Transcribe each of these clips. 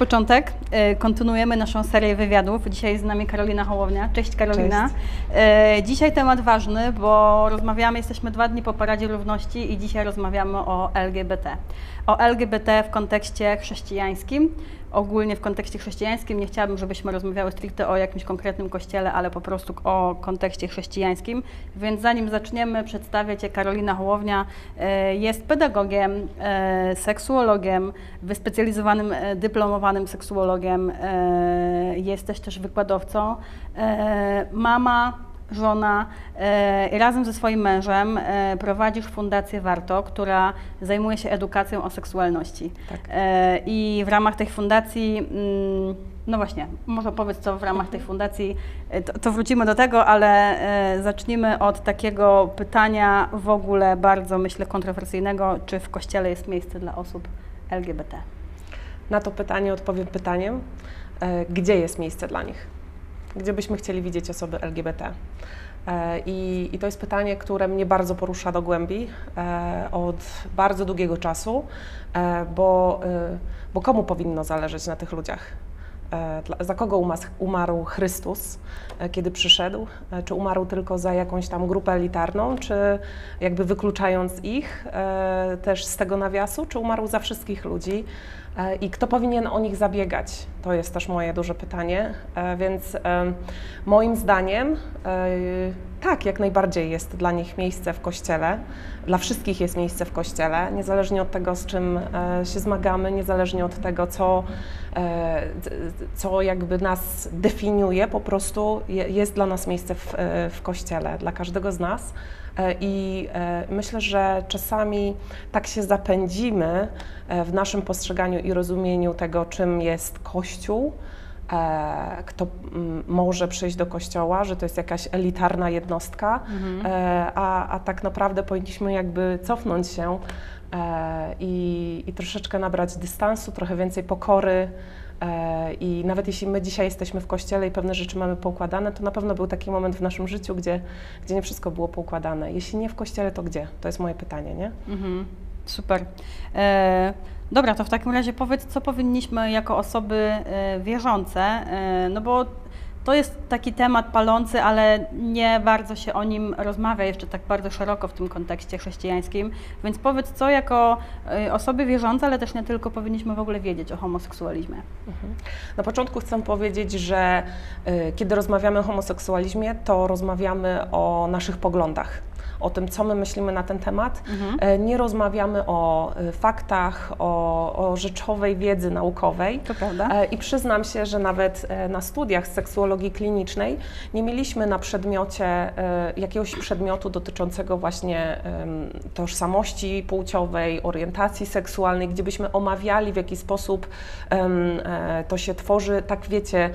początek. E, kontynuujemy naszą serię wywiadów. Dzisiaj jest z nami Karolina Hołownia. Cześć Karolina. Cześć. E, dzisiaj temat ważny, bo rozmawiamy, jesteśmy dwa dni po Paradzie Równości i dzisiaj rozmawiamy o LGBT. O LGBT w kontekście chrześcijańskim ogólnie w kontekście chrześcijańskim. Nie chciałabym, żebyśmy rozmawiały stricte o jakimś konkretnym kościele, ale po prostu o kontekście chrześcijańskim. Więc zanim zaczniemy, przedstawię Cię Karolina Hołownia. E, jest pedagogiem, e, seksuologiem, wyspecjalizowanym, e, dyplomowanym seksuologiem. Jest też też wykładowcą. Mama, żona e, razem ze swoim mężem e, prowadzisz fundację Warto, która zajmuje się edukacją o seksualności. Tak. E, I w ramach tej fundacji, mm, no właśnie, może powiedz co w ramach tej fundacji, to, to, wrócimy do tego, ale zacznijmy od takiego pytania w ogóle bardzo, myślę, kontrowersyjnego, czy w Kościele jest miejsce dla osób LGBT? Na to pytanie odpowiem pytaniem, gdzie jest miejsce dla nich? Gdzie byśmy chcieli widzieć osoby LGBT. E, I, I, to jest pytanie, które mnie bardzo porusza do głębi e, od bardzo długiego czasu, e, bo, bo komu powinno zależeć na tych ludziach? Za kogo umarł Chrystus, kiedy przyszedł? Czy umarł tylko za jakąś tam grupę elitarną, czy jakby wykluczając ich też z tego nawiasu, czy umarł za wszystkich ludzi? E, i kto powinien o nich zabiegać? To jest też moje duże pytanie. E, więc moim zdaniem tak, jak najbardziej jest dla nich miejsce w kościele. Dla wszystkich jest miejsce w kościele, niezależnie od tego, z czym e, się zmagamy, niezależnie od tego, co, co jakby nas definiuje, po prostu jest dla nas miejsce w, w kościele, dla każdego z nas. E, I e, myślę, że czasami tak się zapędzimy e, w naszym postrzeganiu i rozumieniu tego, czym jest Kościół, kto może przyjść do kościoła, że to jest jakaś elitarna jednostka, mhm. a, a tak naprawdę powinniśmy jakby cofnąć się i, i troszeczkę nabrać dystansu, trochę więcej pokory I nawet jeśli my dzisiaj jesteśmy w kościele i pewne rzeczy mamy poukładane, to na pewno był taki moment w naszym życiu, gdzie, gdzie nie wszystko było poukładane. Jeśli nie w kościele, to gdzie? To jest moje pytanie, nie? Mhm. Super. E, dobra, to w takim razie powiedz, co powinniśmy jako osoby e, wierzące, e, no bo to jest taki temat palący, ale nie bardzo się o nim rozmawia jeszcze tak bardzo szeroko w tym kontekście chrześcijańskim. Więc powiedz, co jako y, osoby wierzące, ale też nie tylko, powinniśmy w ogóle wiedzieć o homoseksualizmie. Mhm. Na początku chcę powiedzieć, że y, kiedy rozmawiamy o homoseksualizmie, to rozmawiamy o naszych poglądach o tym, co my myślimy na ten temat. Mhm. E, nie rozmawiamy o e, faktach, o, o rzeczowej wiedzy naukowej. To prawda. E, I przyznam się, że nawet na studiach seksuologii klinicznej nie mieliśmy na przedmiocie jakiegoś przedmiotu dotyczącego właśnie tożsamości płciowej, orientacji seksualnej, gdzie byśmy omawiali w jaki sposób to się tworzy, tak wiecie,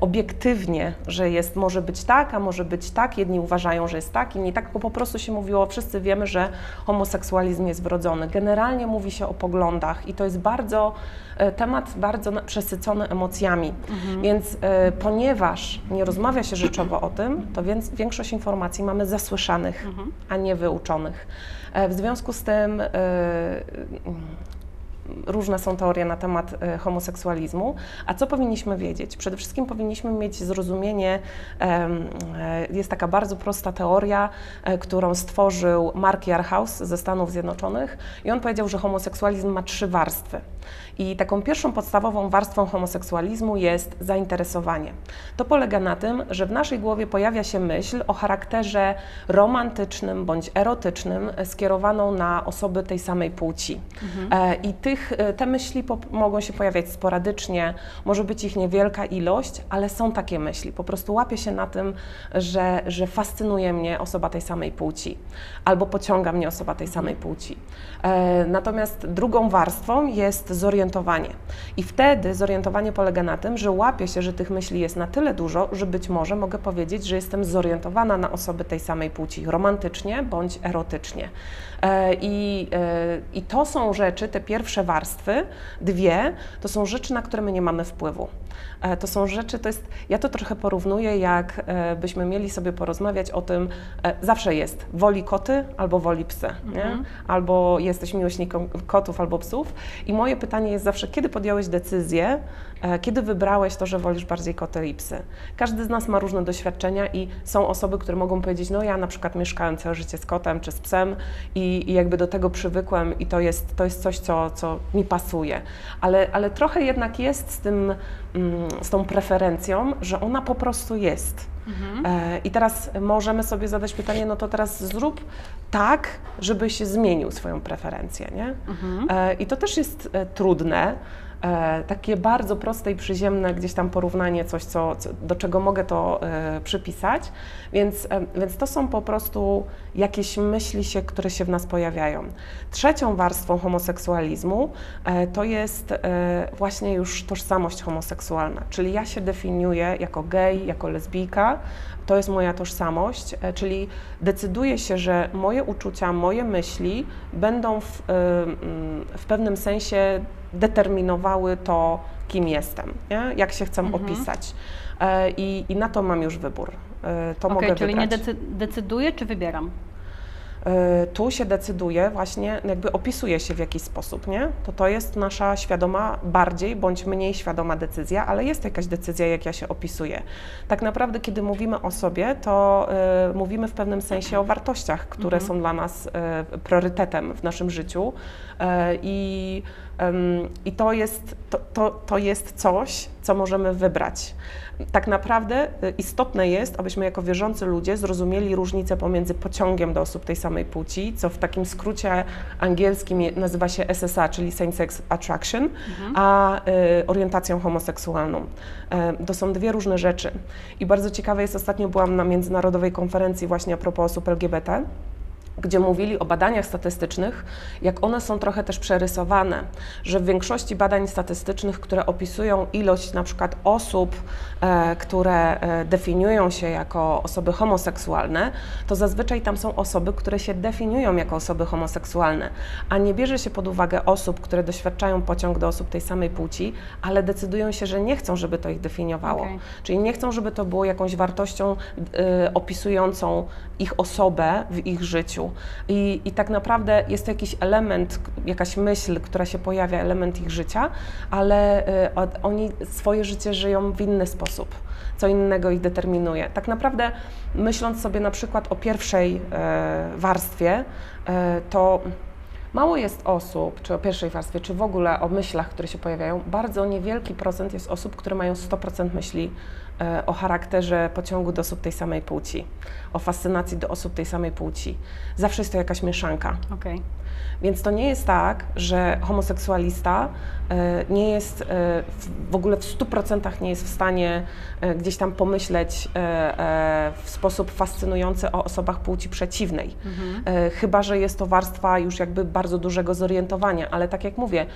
obiektywnie, że jest, może być tak, a może być tak. Jedni uważają, że jest tak, inni tak, po po prostu się mówiło, wszyscy wiemy, że homoseksualizm jest wrodzony. Generalnie mówi się o poglądach i to jest bardzo e, temat bardzo przesycony emocjami. Mhm. Więc e, ponieważ nie rozmawia się rzeczowo o tym, to więc większość informacji mamy zasłyszanych, mhm. a nie wyuczonych. E, w związku z tym różne są teorie na temat e, homoseksualizmu. A co powinniśmy wiedzieć? Przede wszystkim powinniśmy mieć zrozumienie, e, jest taka bardzo prosta teoria, e, którą stworzył Mark Yarhouse ze Stanów Zjednoczonych i on powiedział, że homoseksualizm ma trzy warstwy. I taką pierwszą podstawową warstwą homoseksualizmu jest zainteresowanie. To polega na tym, że w naszej głowie pojawia się myśl o charakterze romantycznym bądź erotycznym skierowaną na osoby tej samej płci. Mhm. I tych, e, te myśli mogą się pojawiać sporadycznie, może być ich niewielka ilość, ale są takie myśli. Po prostu łapię się na tym, że, że fascynuje mnie osoba tej samej płci albo pociąga mnie osoba tej samej płci. E, natomiast drugą warstwą jest zorientowanie. I wtedy zorientowanie polega na tym, że łapię się, że tych myśli jest na tyle dużo, że być może mogę powiedzieć, że jestem zorientowana na osoby tej samej płci, romantycznie bądź erotycznie. E, I, e, I to są rzeczy, te pierwsze warstwy, dwie, to są rzeczy, na które my nie mamy wpływu. E, to są rzeczy, to jest, ja to trochę porównuję, jak byśmy mieli sobie porozmawiać o tym, zawsze jest, woli koty albo woli psy? Mhm. albo jesteś miłośnikiem kotów albo psów. I moje pytanie, jest zawsze, kiedy podjąłeś decyzję, e, kiedy wybrałeś to, że wolisz bardziej koty i psy? Każdy z nas ma różne doświadczenia i są osoby, które mogą powiedzieć, no ja na przykład mieszkałem całe życie z kotem czy z psem i, i jakby do tego przywykłem i to jest, to jest coś, co, co mi pasuje. Ale, ale trochę jednak jest z tym, mm, z tą preferencją, że ona po prostu jest. E, I teraz możemy sobie zadać pytanie, no to teraz zrób tak, żebyś zmienił swoją preferencję, nie? E, I to też jest e, trudne. E, takie bardzo proste i przyziemne gdzieś tam porównanie, coś, co, do czego mogę to e, przypisać. Więc, e, więc to są po prostu jakieś myśli, się, które się w nas pojawiają. Trzecią warstwą homoseksualizmu to jest właśnie już tożsamość homoseksualna, czyli ja się definiuję jako gej, jako lesbijka, to jest moja tożsamość, czyli decyduję się, że moje uczucia, moje myśli będą w, w pewnym sensie determinowały to, kim jestem, nie? jak się chcę Mhm. opisać. E, I, I na to mam już wybór. E, To Okej, mogę czyli wybrać. nie decy- decyduję, czy wybieram? E, tu się decyduje właśnie, jakby opisuje się w jakiś sposób, nie? To to jest nasza świadoma, bardziej bądź mniej świadoma decyzja, ale jest jakaś decyzja, jak ja się opisuję. Tak naprawdę, kiedy mówimy o sobie, to e, mówimy w pewnym sensie o wartościach, które Mhm. są dla nas e, priorytetem w naszym życiu E, i, em, i to, jest, to, to, to jest coś, co możemy wybrać. Tak naprawdę e, istotne jest, abyśmy jako wierzący ludzie zrozumieli różnicę pomiędzy pociągiem do osób tej samej płci, co w takim skrócie angielskim nazywa się SSA, czyli Same-Sex Attraction, a e, orientacją homoseksualną. E, To są dwie różne rzeczy. I bardzo ciekawe jest, ostatnio byłam na międzynarodowej konferencji właśnie a propos osób LGBT, gdzie mówili o badaniach statystycznych, jak one są trochę też przerysowane, że w większości badań statystycznych, które opisują ilość na przykład osób, które e, definiują się jako osoby homoseksualne, to zazwyczaj tam są osoby, które się definiują jako osoby homoseksualne, a nie bierze się pod uwagę osób, które doświadczają pociąg do osób tej samej płci, ale decydują się, że nie chcą, żeby to ich definiowało. Okej. Czyli nie chcą, żeby to było jakąś wartością y, opisującą ich osobę w ich życiu. I, I tak naprawdę jest to jakiś element, jakaś myśl, która się pojawia, element ich życia, ale y, oni swoje życie żyją w inny sposób. Co innego ich determinuje. Tak naprawdę, myśląc sobie na przykład o pierwszej e, warstwie, e, to Mało jest osób, czy o pierwszej warstwie, czy w ogóle o myślach, które się pojawiają. Bardzo niewielki procent jest osób, które mają 100% myśli o charakterze pociągu do osób tej samej płci, o fascynacji do osób tej samej płci. Zawsze jest to jakaś mieszanka. Okej. Więc to nie jest tak, że homoseksualista e, nie jest e, w- ogóle w 100% nie jest w stanie e, gdzieś tam pomyśleć e, e, w sposób fascynujący o osobach płci przeciwnej. E, Chyba, że jest to warstwa już jakby bardzo dużego zorientowania, ale tak jak mówię,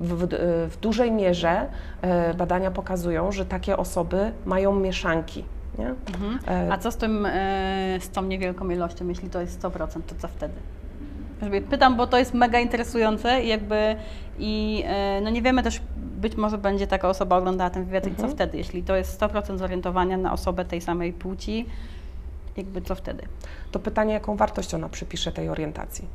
w, w, dużej mierze e, badania pokazują, że takie osoby mają mieszanki. Nie? E, A co z tym, e, z tą niewielką ilością, jeśli to jest 100%, to co wtedy? Pytam, bo to jest mega interesujące i jakby i e, no nie wiemy też, być może będzie taka osoba oglądała ten wywiad i co wtedy, jeśli to jest 100% zorientowania na osobę tej samej płci, jakby co wtedy? to pytanie, jaką wartość ona przypisze tej orientacji.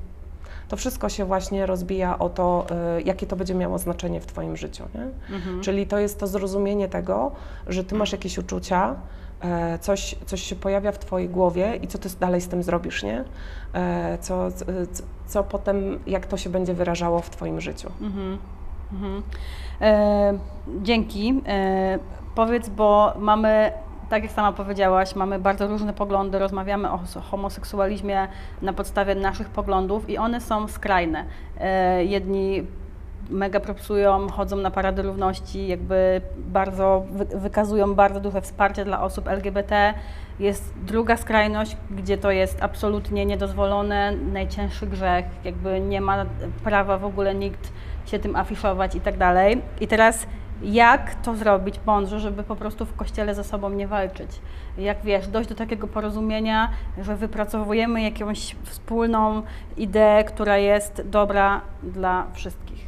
To wszystko się właśnie rozbija o to, y, jakie to będzie miało znaczenie w Twoim życiu. Nie? Mhm. Czyli to jest to zrozumienie tego, że Ty masz jakieś uczucia, e, coś, coś się pojawia w Twojej głowie i co Ty dalej z tym zrobisz, nie? E, Co, co, co potem, jak to się będzie wyrażało w Twoim życiu. Mhm. Mhm. E, dzięki. E, powiedz, bo mamy, tak jak sama powiedziałaś, mamy bardzo różne poglądy, rozmawiamy o homoseksualizmie na podstawie naszych poglądów i one są skrajne. E, jedni mega propsują, chodzą na parady równości, jakby bardzo wy, wykazują bardzo duże wsparcie dla osób LGBT. Jest druga skrajność, gdzie to jest absolutnie niedozwolone, najcięższy grzech, jakby nie ma prawa w ogóle nikt się tym afiszować i tak dalej. I teraz jak to zrobić mądrze, żeby po prostu w kościele ze sobą nie walczyć? Jak wiesz, dojść do takiego porozumienia, że wypracowujemy jakąś wspólną ideę, która jest dobra dla wszystkich.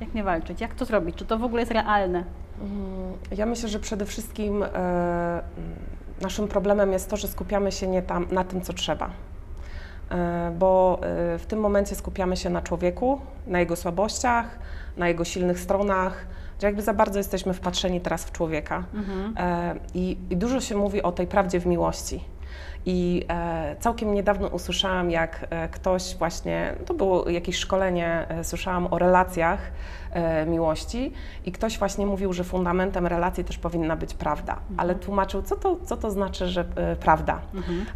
Jak nie walczyć? Jak to zrobić? Czy to w ogóle jest realne? Mm, Ja myślę, że przede wszystkim e, naszym problemem jest to, że skupiamy się nie tam, na tym, co trzeba. e, bo e, w tym momencie skupiamy się na człowieku, na jego słabościach, na jego silnych stronach, że jakby za bardzo jesteśmy wpatrzeni teraz w człowieka. E, I, I dużo się mówi o tej prawdzie w miłości. I e, całkiem niedawno usłyszałam, jak e, ktoś właśnie, to było jakieś szkolenie, e, słyszałam o relacjach e, miłości i ktoś właśnie mówił, że fundamentem relacji też powinna być prawda, ale tłumaczył, co to, co to znaczy, że prawda.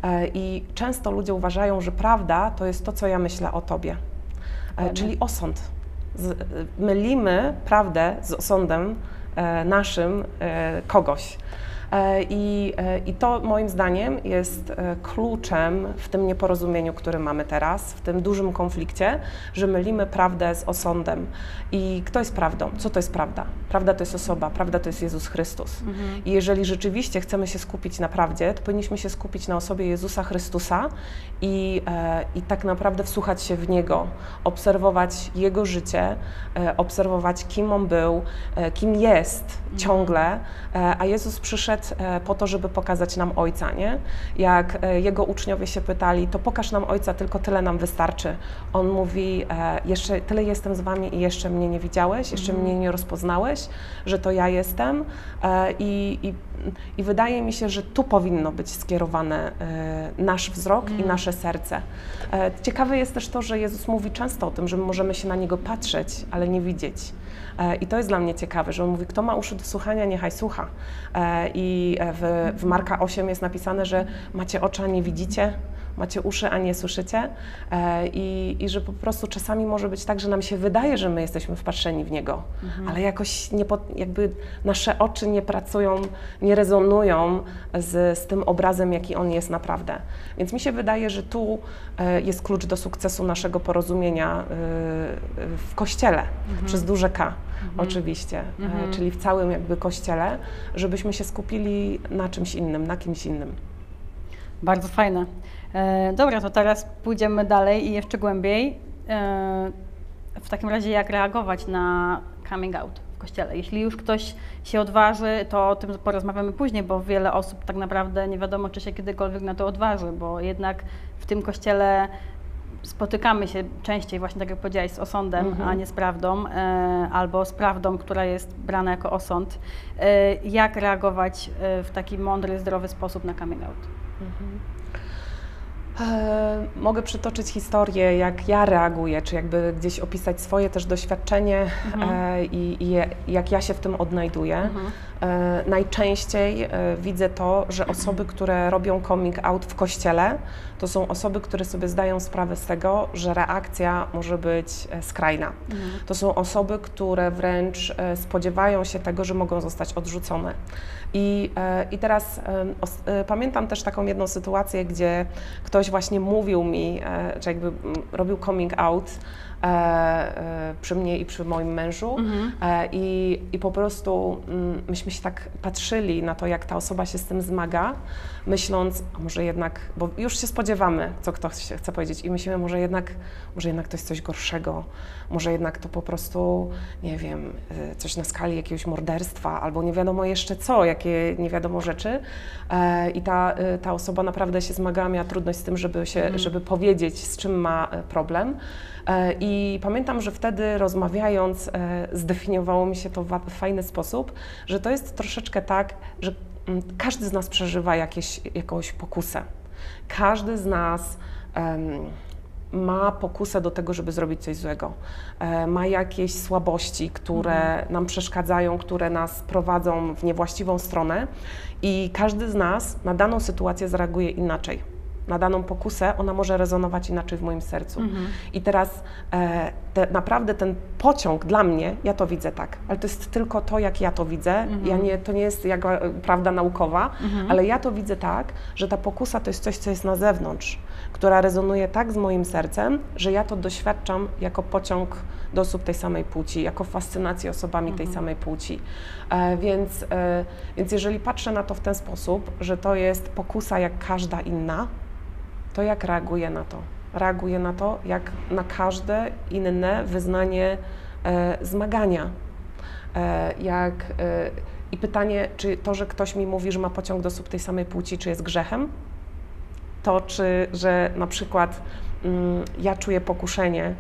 E, I często ludzie uważają, że prawda to jest to, co ja myślę o tobie, czyli osąd. Z, mylimy prawdę z osądem e, naszym e, kogoś. E, I, e, I to moim zdaniem jest e, kluczem w tym nieporozumieniu, które mamy teraz, w tym dużym konflikcie, że mylimy prawdę z osądem. I kto jest prawdą? Co to jest prawda? Prawda to jest osoba, prawda to jest Jezus Chrystus. I jeżeli rzeczywiście chcemy się skupić na prawdzie, to powinniśmy się skupić na osobie Jezusa Chrystusa i, i tak naprawdę wsłuchać się w Niego, obserwować Jego życie, obserwować kim On był, kim jest ciągle, e, a Jezus przyszedł e, po to, żeby pokazać nam Ojca, nie? Jak e, Jego uczniowie się pytali, to pokaż nam Ojca, tylko tyle nam wystarczy. On mówi, e, jeszcze tyle jestem z Wami i jeszcze mnie nie widziałeś, jeszcze mnie nie rozpoznałeś, że to ja jestem i, i, i wydaje mi się, że tu powinno być skierowany nasz wzrok i nasze serce. Ciekawe jest też to, że Jezus mówi często o tym, że my możemy się na Niego patrzeć, ale nie widzieć. E, I to jest dla mnie ciekawe, że on mówi, kto ma uszy do słuchania, niechaj słucha. E, I w, w Marka 8 jest napisane, że macie oczy, a nie widzicie, macie uszy, a nie słyszycie. E, I, I że po prostu czasami może być tak, że nam się wydaje, że my jesteśmy wpatrzeni w Niego, ale jakoś nie, jakby nasze oczy nie pracują, nie rezonują z, z tym obrazem, jaki On jest naprawdę. Więc mi się wydaje, że tu e, jest klucz do sukcesu naszego porozumienia e, w Kościele, przez duże K oczywiście, e, czyli w całym jakby Kościele, żebyśmy się skupili na czymś innym, na kimś innym. Bardzo fajne. E, dobra, to teraz pójdziemy dalej i jeszcze głębiej. E, w takim razie, jak reagować na coming out w kościele? Jeśli już ktoś się odważy, to o tym porozmawiamy później, bo wiele osób tak naprawdę nie wiadomo, czy się kiedykolwiek na to odważy, bo jednak w tym kościele spotykamy się częściej, właśnie tak jak powiedziałaś, z osądem, Mhm. a nie z prawdą, e, albo z prawdą, która jest brana jako osąd. E, jak reagować w taki mądry, zdrowy sposób na coming out? E, Mogę przytoczyć historię, jak ja reaguję, czy jakby gdzieś opisać swoje też doświadczenie e, i, i jak ja się w tym odnajduję. E, najczęściej e, widzę to, że osoby, które robią coming out w kościele, to są osoby, które sobie zdają sprawę z tego, że reakcja może być e, skrajna. To są osoby, które wręcz e, spodziewają się tego, że mogą zostać odrzucone. I, e, i teraz e, os- e, pamiętam też taką jedną sytuację, gdzie ktoś właśnie mówił mi, że jakby robił coming out przy mnie i przy moim mężu. E, i, i po prostu myśmy się tak patrzyli na to, jak ta osoba się z tym zmaga, myśląc, a może jednak, bo już się spodziewamy, co ktoś chce powiedzieć. I myślimy, może jednak, może jednak to jest coś gorszego, może jednak to po prostu, nie wiem, y, coś na skali jakiegoś morderstwa albo nie wiadomo jeszcze co, jakie nie wiadomo rzeczy. E, i ta, y, ta osoba naprawdę się zmagała, miała trudność z tym, żeby, się, żeby powiedzieć, z czym ma e, problem. E, I pamiętam, że wtedy rozmawiając, e, zdefiniowało mi się to w fajny sposób, że to jest troszeczkę tak, że każdy z nas przeżywa jakieś, jakąś pokusę. Każdy z nas ma pokusę do tego, żeby zrobić coś złego. E, ma jakieś słabości, które nam przeszkadzają, które nas prowadzą w niewłaściwą stronę i każdy z nas na daną sytuację zareaguje inaczej. Na daną pokusę ona może rezonować inaczej w moim sercu. I teraz e, te, naprawdę ten pociąg dla mnie, ja to widzę tak, ale to jest tylko to, jak ja to widzę. Ja nie, to nie jest jak, e, prawda naukowa, ale ja to widzę tak, że ta pokusa to jest coś, co jest na zewnątrz, która rezonuje tak z moim sercem, że ja to doświadczam jako pociąg do osób tej samej płci, jako fascynację osobami tej samej płci. E, więc, e, więc jeżeli patrzę na to w ten sposób, że to jest pokusa jak każda inna, to jak reaguję na to? Reaguję na to jak na każde inne wyznanie e, zmagania. E, jak, e, I pytanie, czy to, że ktoś mi mówi, że ma pociąg do osób tej samej płci, czy jest grzechem? To, czy, że na przykład mm, ja czuję pokuszenie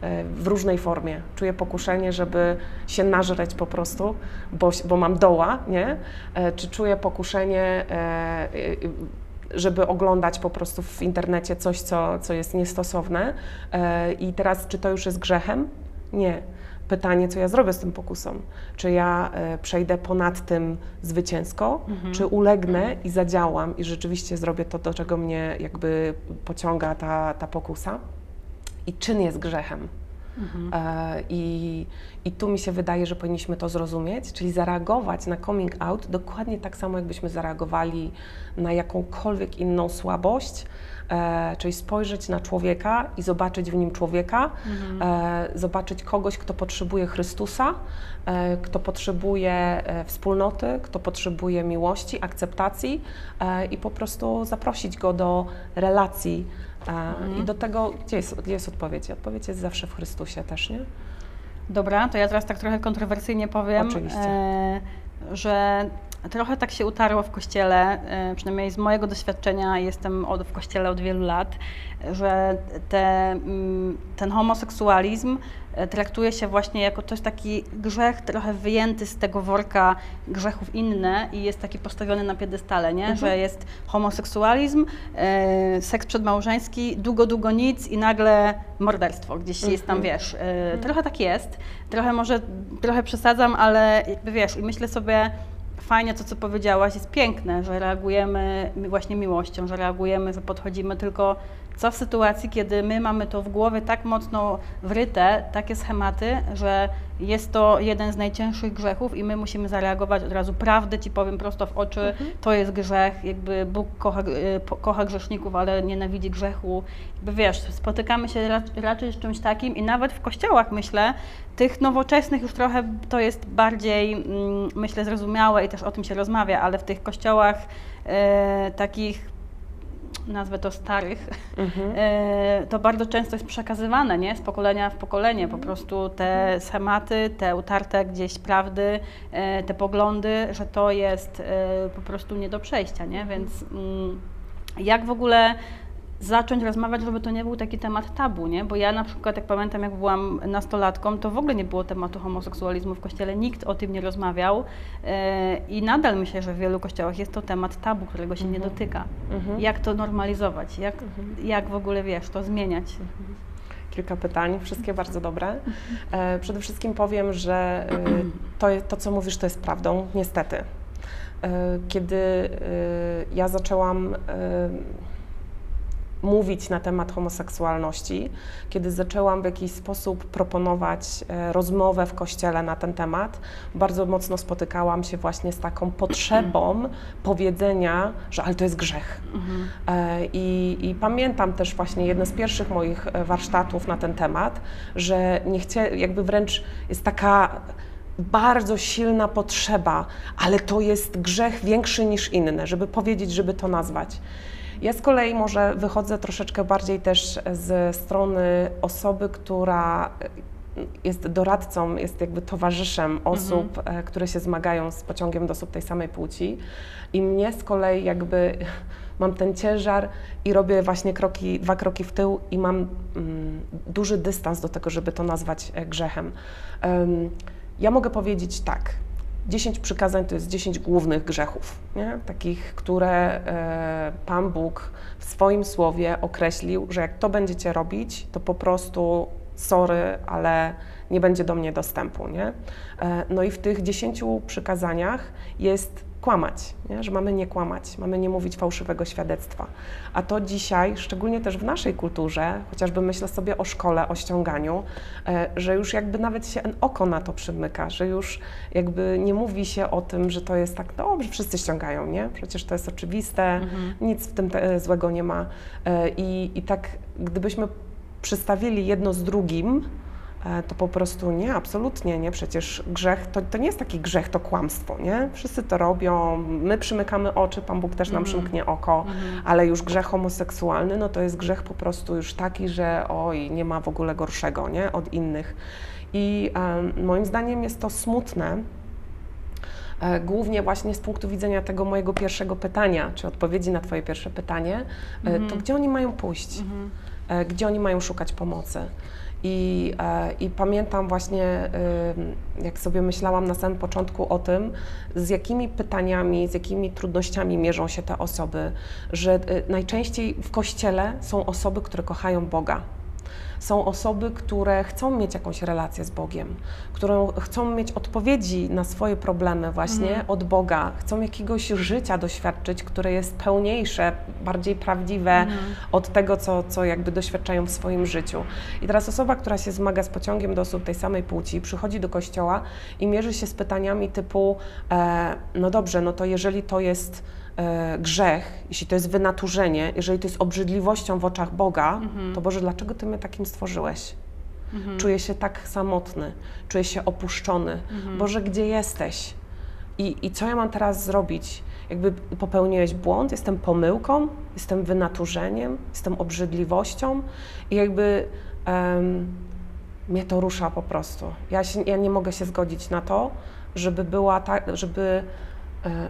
e, w różnej formie. Czuję pokuszenie, żeby się nażreć po prostu, bo, bo mam doła, nie? E, Czy czuję pokuszenie, e, żeby oglądać po prostu w internecie coś, co, co jest niestosowne. E, I teraz, czy to już jest grzechem? Nie. Pytanie, co ja zrobię z tym pokusą? Czy ja e, przejdę ponad tym zwycięsko, czy ulegnę i zadziałam i rzeczywiście zrobię to, do czego mnie jakby pociąga ta, ta pokusa? I czyn jest grzechem. E, I, I tu mi się wydaje, że powinniśmy to zrozumieć, czyli zareagować na coming out dokładnie tak samo, jakbyśmy zareagowali na jakąkolwiek inną słabość, e, czyli spojrzeć na człowieka i zobaczyć w nim człowieka, e, zobaczyć kogoś, kto potrzebuje Chrystusa, kto potrzebuje wspólnoty, kto potrzebuje miłości, akceptacji i po prostu zaprosić go do relacji. E, I do tego, gdzie jest, gdzie jest odpowiedź? Odpowiedź jest zawsze w Chrystusie też, nie? Dobra, to ja teraz tak trochę kontrowersyjnie powiem, e, że trochę tak się utarło w kościele, e, przynajmniej z mojego doświadczenia, jestem od, w kościele od wielu lat, że te, mm, ten homoseksualizm e, traktuje się właśnie jako coś taki grzech trochę wyjęty z tego worka grzechów inne i jest taki postawiony na piedestale, nie? że jest homoseksualizm, e, seks przedmałżeński, długo, długo nic i nagle morderstwo gdzieś jest tam, wiesz. E, trochę tak jest, trochę może, trochę przesadzam, ale jakby wiesz i myślę sobie, fajnie to, co powiedziałaś, jest piękne, że reagujemy właśnie miłością, że reagujemy, że podchodzimy, tylko co w sytuacji, kiedy my mamy to w głowie tak mocno wryte, takie schematy, że jest to jeden z najcięższych grzechów i my musimy zareagować od razu. Prawdę ci powiem prosto w oczy, to jest grzech, jakby Bóg kocha, y, kocha grzeszników, ale nienawidzi grzechu. Jakby wiesz, spotykamy się ra, raczej z czymś takim i nawet w kościołach myślę, tych nowoczesnych już trochę to jest bardziej, mm, myślę, zrozumiałe i też o tym się rozmawia, ale w tych kościołach e, takich nazwę to starych, e, to bardzo często jest przekazywane, nie? Z pokolenia w pokolenie, po prostu te schematy, te utarte gdzieś prawdy, e, te poglądy, że to jest e, po prostu nie do przejścia, nie? Więc mm, jak w ogóle zacząć rozmawiać, żeby to nie był taki temat tabu, nie? Bo ja na przykład, jak pamiętam, jak byłam nastolatką, to w ogóle nie było tematu homoseksualizmu w kościele, nikt o tym nie rozmawiał e, i nadal myślę, że w wielu kościołach jest to temat tabu, którego się nie dotyka. Jak to normalizować? Jak, jak w ogóle, wiesz, to zmieniać? Kilka pytań, wszystkie bardzo dobre. E, przede wszystkim powiem, że e, to, to, co mówisz, to jest prawdą, niestety. E, kiedy ja zaczęłam mówić na temat homoseksualności, kiedy zaczęłam w jakiś sposób proponować e, rozmowę w kościele na ten temat, bardzo mocno spotykałam się właśnie z taką potrzebą powiedzenia, że ale to jest grzech. E, I, I pamiętam też właśnie jedno z pierwszych moich e, warsztatów na ten temat, że nie chcie, jakby wręcz jest taka bardzo silna potrzeba, ale to jest grzech większy niż inne, żeby powiedzieć, żeby to nazwać. Ja z kolei może wychodzę troszeczkę bardziej też z strony osoby, która jest doradcą, jest jakby towarzyszem osób, e, które się zmagają z pociągiem do osób tej samej płci. I mnie z kolei jakby mam ten ciężar i robię właśnie kroki, dwa kroki w tył i mam mm, duży dystans do tego, żeby to nazwać e, grzechem. Em, ja mogę powiedzieć tak. 10 przykazań to jest 10 głównych grzechów, nie? takich, które e, Pan Bóg w swoim słowie określił, że jak to będziecie robić, to po prostu sorry, ale nie będzie do mnie dostępu. Nie? E, no i w tych 10 przykazaniach jest kłamać, nie? że mamy nie kłamać, mamy nie mówić fałszywego świadectwa. A to dzisiaj, szczególnie też w naszej kulturze, chociażby myślę sobie o szkole, o ściąganiu, e, że już jakby nawet się oko na to przymyka, że już jakby nie mówi się o tym, że to jest tak, dobrze, wszyscy ściągają, nie? Przecież to jest oczywiste, nic w tym te, złego nie ma. E, I, I tak gdybyśmy przystawili jedno z drugim, e, to po prostu nie, absolutnie nie. Przecież grzech to, to nie jest taki grzech, to kłamstwo, nie? Wszyscy to robią, my przymykamy oczy, Pan Bóg też nam przymknie oko, ale już grzech homoseksualny, no to jest grzech po prostu już taki, że oj, nie ma w ogóle gorszego, nie? Od innych. I em, moim zdaniem jest to smutne, e, głównie właśnie z punktu widzenia tego mojego pierwszego pytania, czy odpowiedzi na Twoje pierwsze pytanie, e, to gdzie oni mają pójść? e, gdzie oni mają szukać pomocy. I, e, I pamiętam właśnie, jak sobie myślałam na samym początku o tym, z jakimi pytaniami, z jakimi trudnościami mierzą się te osoby, że y, najczęściej w kościele są osoby, które kochają Boga. Są osoby, które chcą mieć jakąś relację z Bogiem, które chcą mieć odpowiedzi na swoje problemy właśnie Mhm. od Boga, chcą jakiegoś życia doświadczyć, które jest pełniejsze, bardziej prawdziwe Mhm. od tego, co, co jakby doświadczają w swoim życiu. I teraz osoba, która się zmaga z pociągiem do osób tej samej płci, przychodzi do kościoła i mierzy się z pytaniami typu, e, no dobrze, no to jeżeli to jest grzech, jeśli to jest wynaturzenie, jeżeli to jest obrzydliwością w oczach Boga, Mhm. to Boże, dlaczego Ty mnie takim stworzyłeś? Mhm. Czuję się tak samotny, czuję się opuszczony. Mhm. Boże, gdzie jesteś? I, I co ja mam teraz zrobić? Jakby popełniłeś błąd, jestem pomyłką, jestem wynaturzeniem, jestem obrzydliwością i jakby em, mnie to rusza po prostu. Ja, się, ja nie mogę się zgodzić na to, żeby była ta, żeby, e,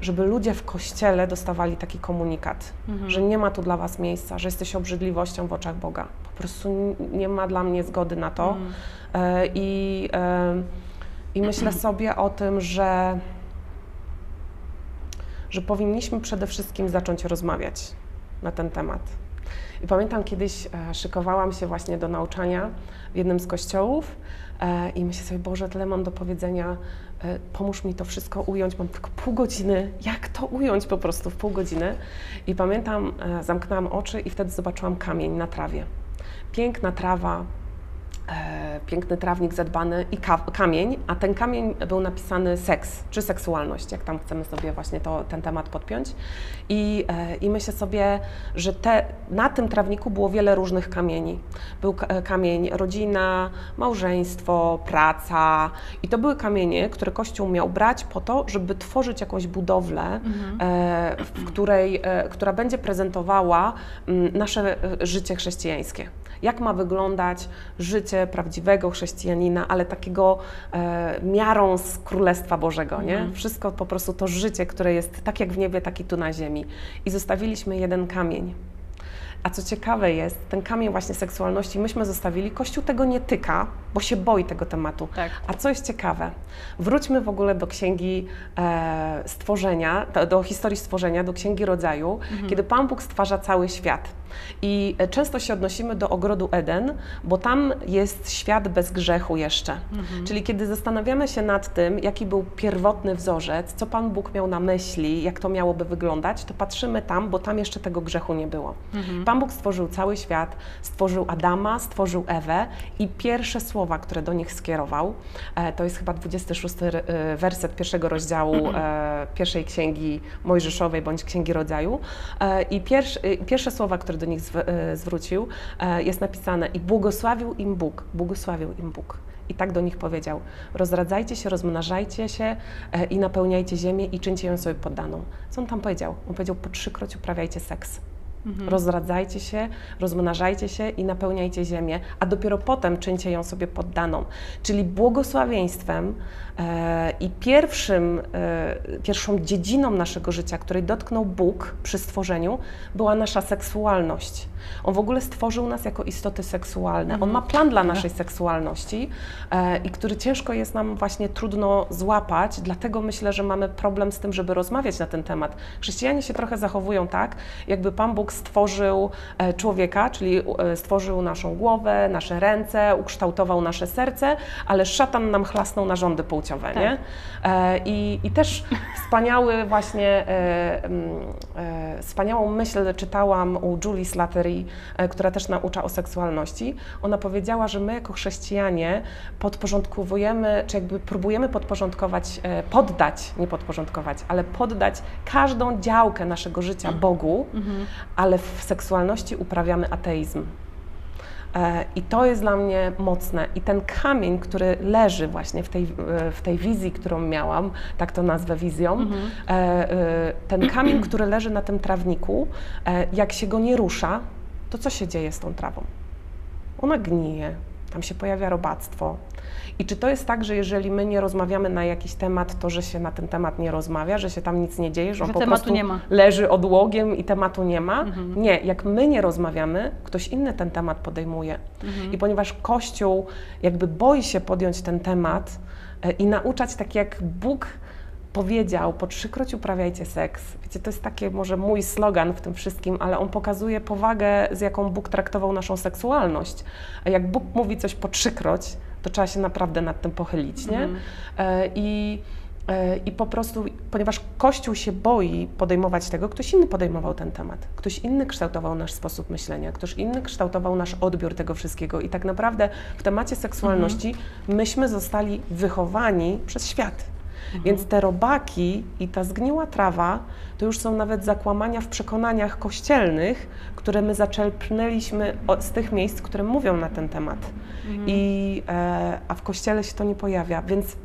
żeby ludzie w kościele dostawali taki komunikat, Mhm. że nie ma tu dla was miejsca, że jesteś obrzydliwością w oczach Boga. Po prostu nie ma dla mnie zgody na to. Mhm. E, I, e, I myślę sobie o tym, że, że powinniśmy przede wszystkim zacząć rozmawiać na ten temat. I pamiętam kiedyś e, szykowałam się właśnie do nauczania w jednym z kościołów e, i myślę sobie, Boże, tyle mam do powiedzenia, e, pomóż mi to wszystko ująć, mam tylko pół godziny, jak to ująć po prostu w pół godziny? I pamiętam, e, zamknęłam oczy i wtedy zobaczyłam kamień na trawie. Piękna trawa, e, piękny trawnik zadbany i ka- kamień, a ten kamień był napisany seks, czy seksualność, jak tam chcemy sobie właśnie to, ten temat podpiąć. I, e, I myślę sobie, że te, na tym trawniku było wiele różnych kamieni. Był e, kamień rodzina, małżeństwo, praca i to były kamienie, które Kościół miał brać po to, żeby tworzyć jakąś budowlę, Mhm. e, w której, e, która będzie prezentowała mm, nasze e, życie chrześcijańskie. Jak ma wyglądać życie prawdziwego chrześcijanina, ale takiego e, miarą z Królestwa Bożego, nie? Mhm. Wszystko po prostu to życie, które jest tak jak w niebie, tak i tu na ziemi. I zostawiliśmy jeden kamień. A co ciekawe jest, ten kamień właśnie seksualności myśmy zostawili, Kościół tego nie tyka, bo się boi tego tematu. Tak. A co jest ciekawe, wróćmy w ogóle do księgi e, stworzenia, do, do historii stworzenia, do księgi rodzaju, kiedy Pan Bóg stwarza cały świat. I często się odnosimy do ogrodu Eden, bo tam jest świat bez grzechu jeszcze. Mhm. Czyli kiedy zastanawiamy się nad tym, jaki był pierwotny wzorzec, co Pan Bóg miał na myśli, jak to miałoby wyglądać, to patrzymy tam, bo tam jeszcze tego grzechu nie było. Mhm. Pan Bóg stworzył cały świat, stworzył Adama, stworzył Ewę i pierwsze słowa, które do nich skierował, e, to jest chyba 26 re- e, werset pierwszego rozdziału e, pierwszej księgi Mojżeszowej bądź księgi rodzaju. I pierwsz, pierwsze słowa, które do nich e, zwrócił, e, jest napisane i błogosławił im Bóg, błogosławił im Bóg. I tak do nich powiedział: Rozradzajcie się, rozmnażajcie się e, i napełniajcie ziemię i czyńcie ją sobie poddaną. Co on tam powiedział? On powiedział: Po trzykroć uprawiajcie seks. Mhm. Rozradzajcie się, rozmnażajcie się i napełniajcie ziemię, a dopiero potem czyńcie ją sobie poddaną. Czyli błogosławieństwem e, i pierwszym, e, pierwszą dziedziną naszego życia, której dotknął Bóg przy stworzeniu, była nasza seksualność. On w ogóle stworzył nas jako istoty seksualne. On ma plan dla naszej seksualności e, i który ciężko jest nam właśnie trudno złapać, dlatego myślę, że mamy problem z tym, żeby rozmawiać na ten temat. Chrześcijanie się trochę zachowują tak, jakby Pan Bóg stworzył e, człowieka, czyli e, stworzył naszą głowę, nasze ręce, ukształtował nasze serce, ale szatan nam chlasnął narządy płciowe, nie? E, I, I też wspaniały właśnie, e, wspaniałą myśl czytałam u Julie Slattery, która też naucza o seksualności. Ona powiedziała, że my jako chrześcijanie podporządkowujemy, czy jakby próbujemy podporządkować, poddać, nie podporządkować, ale poddać każdą działkę naszego życia Bogu, Mhm. Ale w seksualności uprawiamy ateizm. E, I to jest dla mnie mocne. I ten kamień, który leży właśnie w tej, w tej wizji, którą miałam, tak to nazwę wizją, Mhm. e, e, ten kamień, który leży na tym trawniku, jak się go nie rusza, to co się dzieje z tą trawą? Ona gnije, tam się pojawia robactwo. I czy to jest tak, że jeżeli my nie rozmawiamy na jakiś temat, to że się na ten temat nie rozmawia, że się tam nic nie dzieje, że, on Że po tematu prostu leży odłogiem i tematu nie ma? Mhm. Nie, jak my nie rozmawiamy, ktoś inny ten temat podejmuje. Mhm. I ponieważ Kościół jakby boi się podjąć ten temat e, i nauczać tak jak Bóg powiedział, po trzykroć uprawiajcie seks. Wiecie, to jest taki może mój slogan w tym wszystkim, ale on pokazuje powagę, z jaką Bóg traktował naszą seksualność. A jak Bóg mówi coś po trzykroć, to trzeba się naprawdę nad tym pochylić, nie? Mhm. E, I, e, I po prostu, ponieważ Kościół się boi podejmować tego, ktoś inny podejmował ten temat. Ktoś inny kształtował nasz sposób myślenia, ktoś inny kształtował nasz odbiór tego wszystkiego. I tak naprawdę w temacie seksualności myśmy zostali wychowani przez świat. Więc te robaki i ta zgniła trawa to już są nawet zakłamania w przekonaniach kościelnych, które my zaczerpnęliśmy z tych miejsc, które mówią na ten temat. I, e, a w kościele się to nie pojawia, więc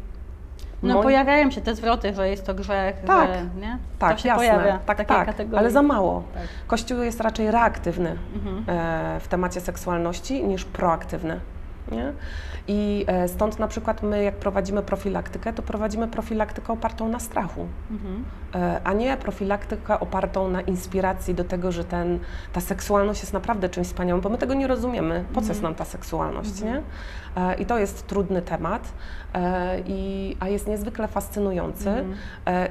No moi- pojawiają się te zwroty, że jest to grzech, Tak, że, nie? tak, to się jasne, pojawia tak, takiej tak, kategorii. ale za mało. Tak. Kościół jest raczej reaktywny Mhm. e, w temacie seksualności niż proaktywny. Nie? I e, stąd na przykład my, jak prowadzimy profilaktykę, to prowadzimy profilaktykę opartą na strachu. Mhm. E, a nie profilaktykę opartą na inspiracji do tego, że ten, ta seksualność jest naprawdę czymś wspaniałym, bo my tego nie rozumiemy. Po co jest nam ta seksualność, nie? E, I to jest trudny temat, e, i, a jest niezwykle fascynujący. E,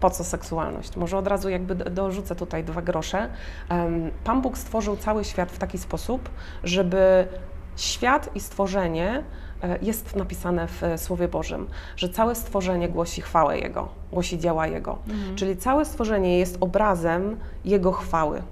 po co seksualność? Może od razu jakby do- dorzucę tutaj dwa grosze. Pan Bóg stworzył cały świat w taki sposób, żeby świat i stworzenie e, jest napisane w e, Słowie Bożym, że całe stworzenie głosi chwałę Jego, głosi dzieła Jego. Czyli całe stworzenie jest obrazem Jego chwały.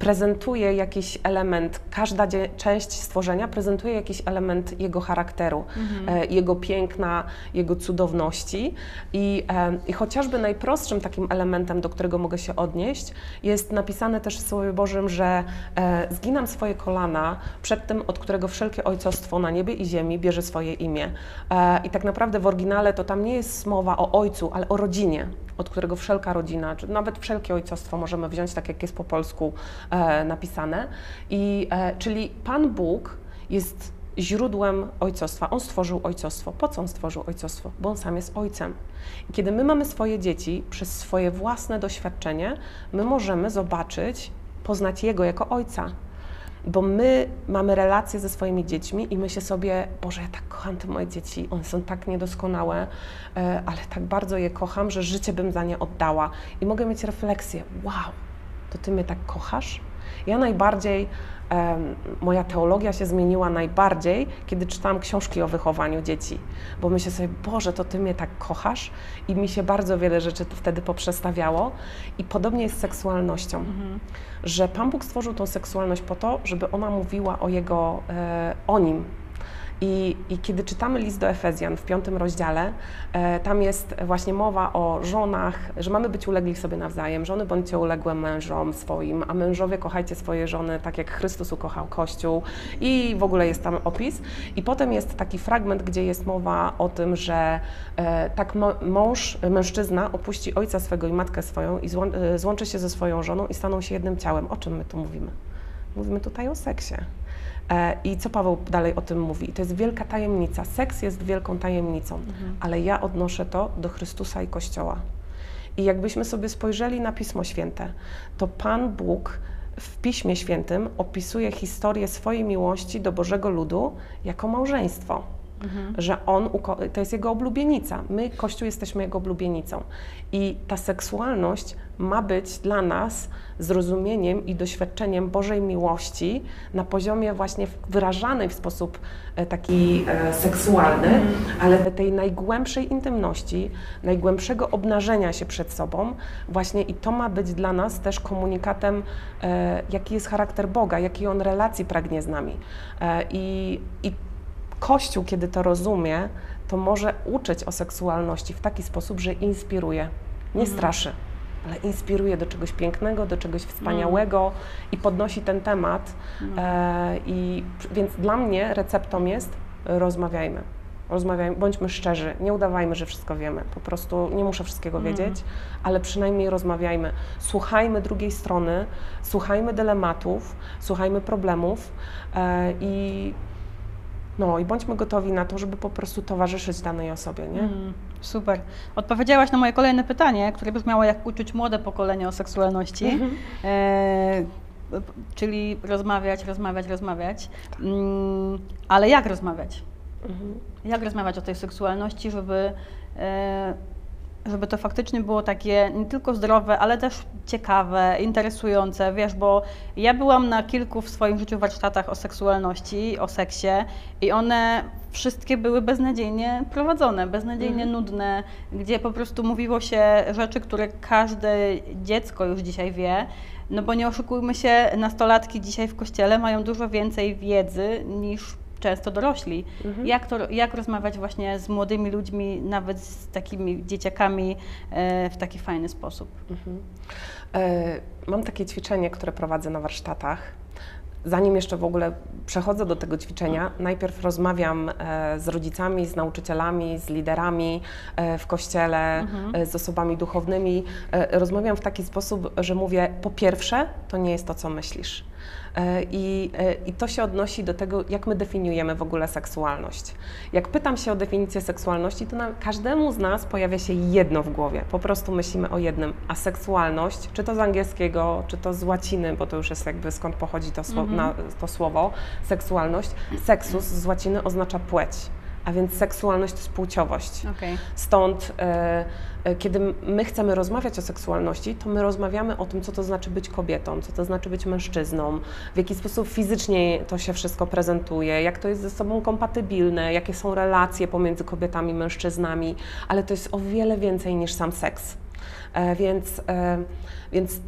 Prezentuje jakiś element, każda część stworzenia prezentuje jakiś element Jego charakteru, e, Jego piękna, Jego cudowności. I, e, I chociażby najprostszym takim elementem, do którego mogę się odnieść, jest napisane też w Słowie Bożym, że e, zginam swoje kolana przed tym, od którego wszelkie ojcostwo na niebie i ziemi bierze swoje imię. E, I tak naprawdę w oryginale to tam nie jest mowa o ojcu, ale o rodzinie, od którego wszelka rodzina, czy nawet wszelkie ojcostwo możemy wziąć, tak jak jest po polsku e, napisane. I, e, czyli Pan Bóg jest źródłem ojcostwa. On stworzył ojcostwo. Po co on stworzył ojcostwo? Bo on sam jest ojcem. I kiedy my mamy swoje dzieci, przez swoje własne doświadczenie, my możemy zobaczyć, poznać Jego jako ojca. Bo my mamy relacje ze swoimi dziećmi i myślę sobie, Boże, ja tak kocham te moje dzieci, one są tak niedoskonałe, e, ale tak bardzo je kocham, że życie bym za nie oddała. I mogę mieć refleksję, wow, to Ty mnie tak kochasz? Ja najbardziej, moja teologia się zmieniła najbardziej, kiedy czytałam książki o wychowaniu dzieci, bo myślę sobie, Boże, to Ty mnie tak kochasz? I mi się bardzo wiele rzeczy wtedy poprzestawiało. I podobnie jest z seksualnością, że Pan Bóg stworzył tą seksualność po to, żeby ona mówiła o Jego, e, o Nim, i, I kiedy czytamy list do Efezjan w piątym rozdziale, e, tam jest właśnie mowa o żonach, że mamy być ulegli sobie nawzajem. Żony bądźcie uległe mężom swoim, a mężowie kochajcie swoje żony tak jak Chrystus ukochał Kościół. I w ogóle jest tam opis. I potem jest taki fragment, gdzie jest mowa o tym, że e, tak mąż, mężczyzna opuści ojca swego i matkę swoją i złą, e, złączy się ze swoją żoną i staną się jednym ciałem. O czym my tu mówimy? Mówimy tutaj o seksie. E, I co Paweł dalej o tym mówi? To jest wielka tajemnica. Seks jest wielką tajemnicą, ale ja odnoszę to do Chrystusa i Kościoła. I jakbyśmy sobie spojrzeli na Pismo Święte, to Pan Bóg w Piśmie Świętym opisuje historię swojej miłości do Bożego ludu jako małżeństwo. Że on, to jest jego oblubienica. My, Kościół, jesteśmy jego oblubienicą. I ta seksualność ma być dla nas zrozumieniem i doświadczeniem Bożej miłości na poziomie właśnie wyrażanej w sposób e, taki e, seksualny, ale tej najgłębszej intymności, najgłębszego obnażenia się przed sobą, właśnie i to ma być dla nas też komunikatem, e, jaki jest charakter Boga, jakiej on relacji pragnie z nami. I, i Kościół, kiedy to rozumie, to może uczyć o seksualności w taki sposób, że inspiruje, nie straszy, ale inspiruje do czegoś pięknego, do czegoś wspaniałego i podnosi ten temat. E, i, więc dla mnie receptą jest rozmawiajmy. Rozmawiajmy, bądźmy szczerzy, nie udawajmy, że wszystko wiemy. Po prostu nie muszę wszystkiego wiedzieć, ale przynajmniej rozmawiajmy. Słuchajmy drugiej strony, słuchajmy dylematów, słuchajmy problemów e, i No i bądźmy gotowi na to, żeby po prostu towarzyszyć danej osobie, nie? Mm, super. Odpowiedziałaś na moje kolejne pytanie, które brzmiało, jak uczyć młode pokolenie o seksualności. Mhm. E, czyli rozmawiać, rozmawiać, rozmawiać. Mm, ale jak rozmawiać? Mhm. Jak rozmawiać o tej seksualności, żeby, e, żeby to faktycznie było takie nie tylko zdrowe, ale też ciekawe, interesujące, wiesz, bo ja byłam na kilku w swoim życiu warsztatach o seksualności, o seksie i one wszystkie były beznadziejnie prowadzone, beznadziejnie Mhm. nudne, gdzie po prostu mówiło się rzeczy, które każde dziecko już dzisiaj wie, no bo nie oszukujmy się, nastolatki dzisiaj w kościele mają dużo więcej wiedzy niż często dorośli. Mhm. Jak, to, jak rozmawiać właśnie z młodymi ludźmi, nawet z takimi dzieciakami e, w taki fajny sposób? Mhm. E, Mam takie ćwiczenie, które prowadzę na warsztatach. Zanim jeszcze w ogóle przechodzę do tego ćwiczenia, najpierw rozmawiam e, z rodzicami, z nauczycielami, z liderami w kościele, Mhm. z osobami duchownymi. Rozmawiam w taki sposób, że mówię: po pierwsze, to nie jest to, co myślisz. E, I, e, I to się odnosi do tego, jak my definiujemy w ogóle seksualność. Jak pytam się o definicję seksualności, to na, każdemu z nas pojawia się jedno w głowie. Po prostu myślimy o jednym. A seksualność, czy to z angielskiego, czy to z łaciny, bo to już jest jakby skąd pochodzi to, sło, Mhm. na, to słowo, seksualność. Seksus z łaciny oznacza płeć. A więc seksualność to jest płciowość. Okej. Stąd, e, e, kiedy my chcemy rozmawiać o seksualności, to my rozmawiamy o tym, co to znaczy być kobietą, co to znaczy być mężczyzną, w jaki sposób fizycznie to się wszystko prezentuje, jak to jest ze sobą kompatybilne, jakie są relacje pomiędzy kobietami i mężczyznami, ale to jest o wiele więcej niż sam seks. E, Więc, e, więc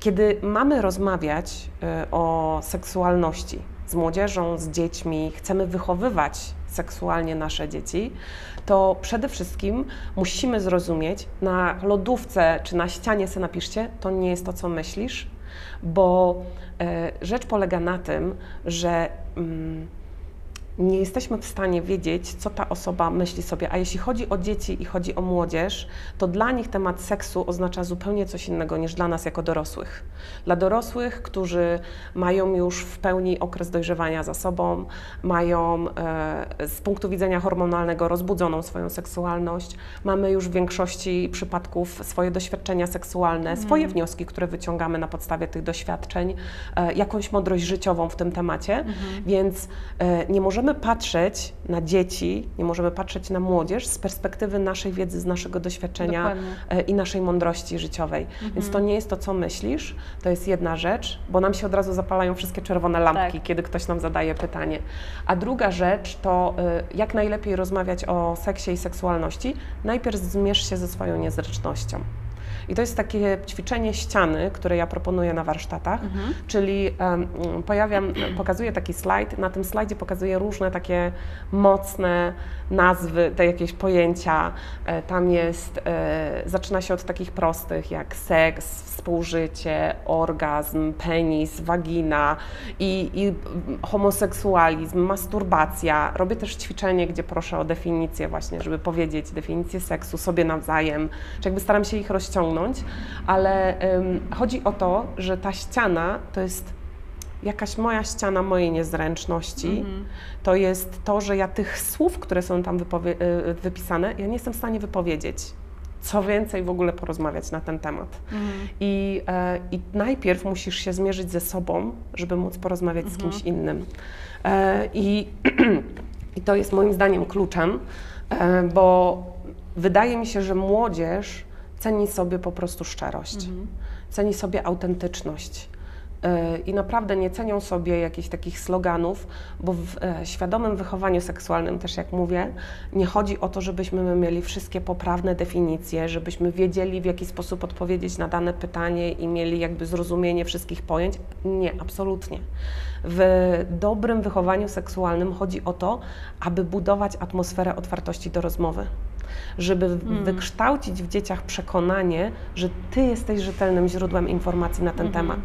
kiedy mamy rozmawiać e, o seksualności z młodzieżą, z dziećmi, chcemy wychowywać seksualnie nasze dzieci, to przede wszystkim musimy zrozumieć, na lodówce czy na ścianie sobie napiszcie, to nie jest to, co myślisz, bo e, rzecz polega na tym, że mm, nie jesteśmy w stanie wiedzieć, co ta osoba myśli sobie. A jeśli chodzi o dzieci i chodzi o młodzież, to dla nich temat seksu oznacza zupełnie coś innego niż dla nas jako dorosłych. Dla dorosłych, którzy mają już w pełni okres dojrzewania za sobą, mają e, z punktu widzenia hormonalnego rozbudzoną swoją seksualność, mamy już w większości przypadków swoje doświadczenia seksualne, swoje wnioski, które wyciągamy na podstawie tych doświadczeń, e, jakąś mądrość życiową w tym temacie, więc e, nie możemy patrzeć na dzieci, nie możemy patrzeć na młodzież z perspektywy naszej wiedzy, z naszego doświadczenia Dokładnie. e, i naszej mądrości życiowej. Więc to nie jest to, co myślisz, to jest jedna rzecz, bo nam się od razu zapalają wszystkie czerwone lampki, Tak. kiedy ktoś nam zadaje pytanie. A druga rzecz to, e, jak najlepiej rozmawiać o seksie i seksualności. Najpierw zmierz się ze swoją niezręcznością. I to jest takie ćwiczenie ściany, które ja proponuję na warsztatach, Mhm. czyli em, pojawiam, pokazuję taki slajd, na tym slajdzie pokazuję różne takie mocne nazwy, te jakieś pojęcia. E, Tam jest, e, zaczyna się od takich prostych jak seks, współżycie, orgazm, penis, wagina i, i homoseksualizm, masturbacja. Robię też ćwiczenie, gdzie proszę o definicję właśnie, żeby powiedzieć definicję seksu sobie nawzajem, czy jakby staram się ich rozciągnąć, ale chodzi o to, że ta ściana to jest jakaś moja ściana mojej niezręczności. Mhm. To jest to, że ja tych słów, które są tam y, wypisane, ja nie jestem w stanie wypowiedzieć. Co więcej, w ogóle porozmawiać na ten temat. Mhm. I, e, I najpierw musisz się zmierzyć ze sobą, żeby móc porozmawiać z kimś innym. E, I, I to jest moim zdaniem kluczem, e, bo wydaje mi się, że młodzież ceni sobie po prostu szczerość, ceni sobie autentyczność. E, I naprawdę nie cenią sobie jakichś takich sloganów, bo w e, świadomym wychowaniu seksualnym, też jak mówię, nie chodzi o to, żebyśmy my mieli wszystkie poprawne definicje, żebyśmy wiedzieli, w jaki sposób odpowiedzieć na dane pytanie i mieli jakby zrozumienie wszystkich pojęć. Nie, absolutnie. W dobrym wychowaniu seksualnym chodzi o to, aby budować atmosferę otwartości do rozmowy. Żeby w- wykształcić w dzieciach przekonanie, że ty jesteś rzetelnym źródłem informacji na ten temat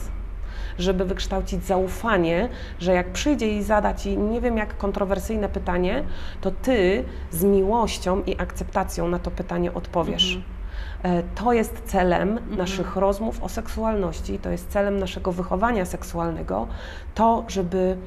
żeby wykształcić zaufanie, że jak przyjdzie i zada ci nie wiem jak kontrowersyjne pytanie, to ty z miłością i akceptacją na to pytanie odpowiesz. E, To jest celem naszych rozmów o seksualności, to jest celem naszego wychowania seksualnego, to, żeby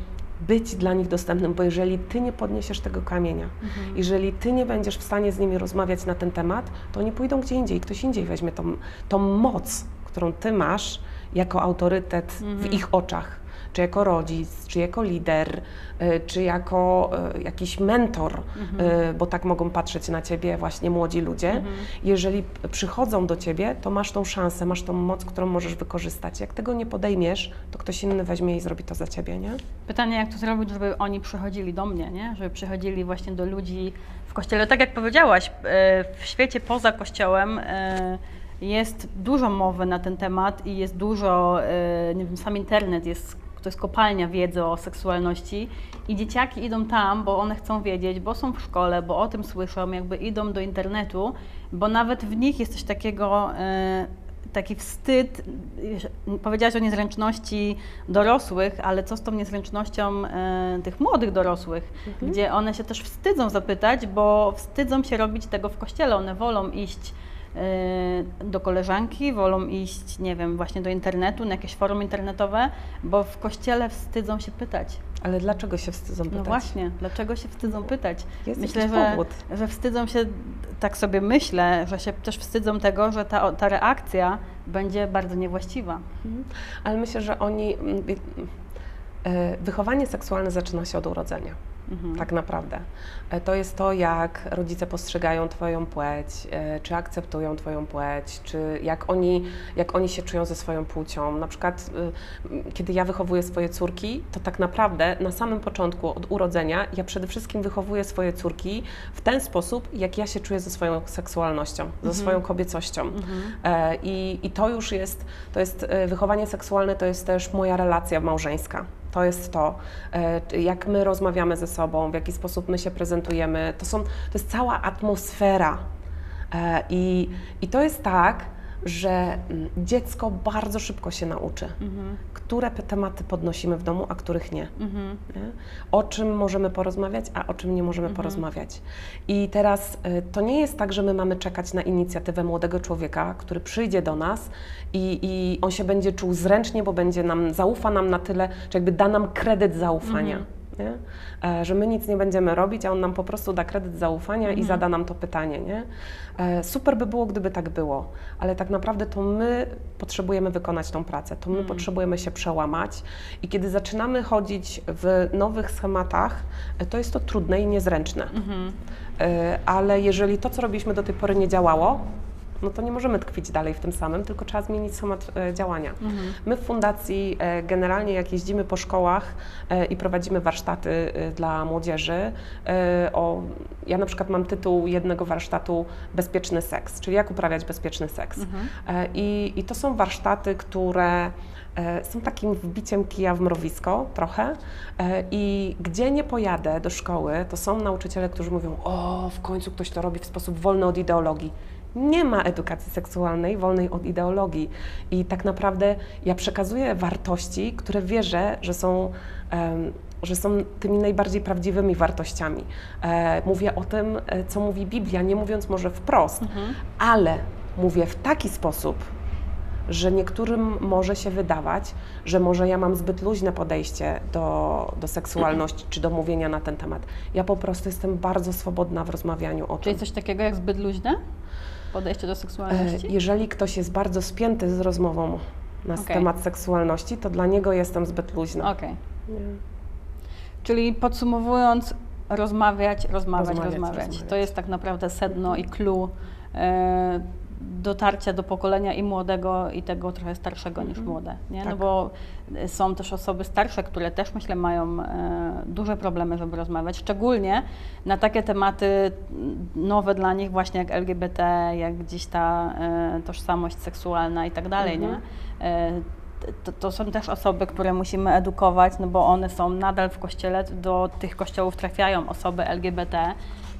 być dla nich dostępnym, bo jeżeli ty nie podniesiesz tego kamienia, Mhm. jeżeli ty nie będziesz w stanie z nimi rozmawiać na ten temat, to oni pójdą gdzie indziej, ktoś indziej weźmie tą, tą moc, którą ty masz jako autorytet w Mhm. ich oczach, czy jako rodzic, czy jako lider, y, czy jako y, jakiś mentor, Mhm. y, bo tak mogą patrzeć na ciebie właśnie młodzi ludzie. Mhm. Jeżeli przychodzą do ciebie, to masz tą szansę, masz tą moc, którą możesz wykorzystać. Jak tego nie podejmiesz, to ktoś inny weźmie i zrobi to za ciebie, nie? Pytanie, jak to zrobić, żeby oni przychodzili do mnie, nie? żeby przychodzili właśnie do ludzi w kościele. Tak jak powiedziałaś, e, w świecie poza kościołem e, jest dużo mowy na ten temat i jest dużo, e, nie wiem, sam internet jest, to jest kopalnia wiedzy o seksualności i dzieciaki idą tam, bo one chcą wiedzieć, bo są w szkole, bo o tym słyszą, jakby idą do internetu, bo nawet w nich jest coś takiego, e, taki wstyd, powiedziałaś o niezręczności dorosłych, ale co z tą niezręcznością e, tych młodych dorosłych, gdzie one się też wstydzą zapytać, bo wstydzą się robić tego w kościele, one wolą iść do koleżanki, wolą iść, nie wiem, właśnie do internetu, na jakieś forum internetowe, bo w kościele wstydzą się pytać. Ale dlaczego się wstydzą pytać? No właśnie, dlaczego się wstydzą pytać? Jest Myślę, że, powód. że wstydzą się, tak sobie myślę, że się też wstydzą tego, że ta, ta reakcja będzie bardzo niewłaściwa. Mhm. Ale myślę, że oni. mm, e, Wychowanie seksualne zaczyna się od urodzenia. Mhm. Tak naprawdę. E, To jest to, jak rodzice postrzegają Twoją płeć, e, czy akceptują Twoją płeć, czy jak oni, jak oni się czują ze swoją płcią. Na przykład, m, kiedy ja wychowuję swoje córki, to tak naprawdę na samym początku, od urodzenia, ja przede wszystkim wychowuję swoje córki w ten sposób, jak ja się czuję ze swoją seksualnością, ze swoją kobiecością. Mhm. E, I, I to już jest, to jest e, wychowanie seksualne, to jest też moja relacja małżeńska. To jest to, e, jak my rozmawiamy ze sobą, w jaki sposób my się prezentujemy. To, są, to jest cała atmosfera. E, I, I to jest tak, że mm, dziecko bardzo szybko się nauczy, Mhm. które tematy podnosimy w domu, a których nie. Mhm. Nie? O czym możemy porozmawiać, a o czym nie możemy Mhm. porozmawiać. I teraz y, to nie jest tak, że my mamy czekać na inicjatywę młodego człowieka, który przyjdzie do nas i, i on się będzie czuł zręcznie, bo będzie nam, zaufa nam na tyle, czy jakby da nam kredyt zaufania. Nie? E, że my nic nie będziemy robić, a on nam po prostu da kredyt zaufania i Mhm. zada nam to pytanie. Nie? E, super by było, gdyby tak było, ale tak naprawdę to my potrzebujemy wykonać tą pracę, to my Mhm. potrzebujemy się przełamać i kiedy zaczynamy chodzić w nowych schematach, e, to jest to trudne i niezręczne. Mhm. Ale jeżeli to, co robiliśmy do tej pory nie działało, no to nie możemy tkwić dalej w tym samym, tylko trzeba zmienić schemat e, działania. Mhm. My w fundacji e, generalnie jak jeździmy po szkołach e, i prowadzimy warsztaty dla młodzieży, o, ja na przykład mam tytuł jednego warsztatu Bezpieczny seks, czyli jak uprawiać bezpieczny seks. Mhm. I, I to są warsztaty, które są takim wbiciem kija w mrowisko trochę i gdzie nie pojadę do szkoły, to są nauczyciele, którzy mówią, o w końcu ktoś to robi w sposób wolny od ideologii. Nie ma edukacji seksualnej wolnej od ideologii i tak naprawdę ja przekazuję wartości, które wierzę, że są em, że są tymi najbardziej prawdziwymi wartościami. E, mówię o tym, e, co mówi Biblia, nie mówiąc może wprost, Mhm. ale mówię w taki sposób, że niektórym może się wydawać, że może ja mam zbyt luźne podejście do, do seksualności czy do mówienia na ten temat. Ja po prostu jestem bardzo swobodna w rozmawianiu o Czy tym. jest coś takiego jak zbyt luźne podejście do E, seksualności? Jeżeli ktoś jest bardzo spięty z rozmową na Okej. temat seksualności, to dla niego jestem zbyt luźna. Okej. Nie. Czyli podsumowując, rozmawiać, rozmawiać, Rozmawiać, rozmawiać. To jest tak naprawdę sedno i clue e, dotarcia do pokolenia i młodego, i tego trochę starszego niż Mhm. młode. Nie? No Tak. bo e, są też osoby starsze, które też myślę mają e, duże problemy, żeby rozmawiać, szczególnie na takie tematy nowe dla nich, właśnie jak LGBT, jak gdzieś ta e, tożsamość seksualna i tak dalej. Mhm. Nie? E, to, to są też osoby, które musimy edukować, no bo one są nadal w kościele, do tych kościołów trafiają osoby LGBT.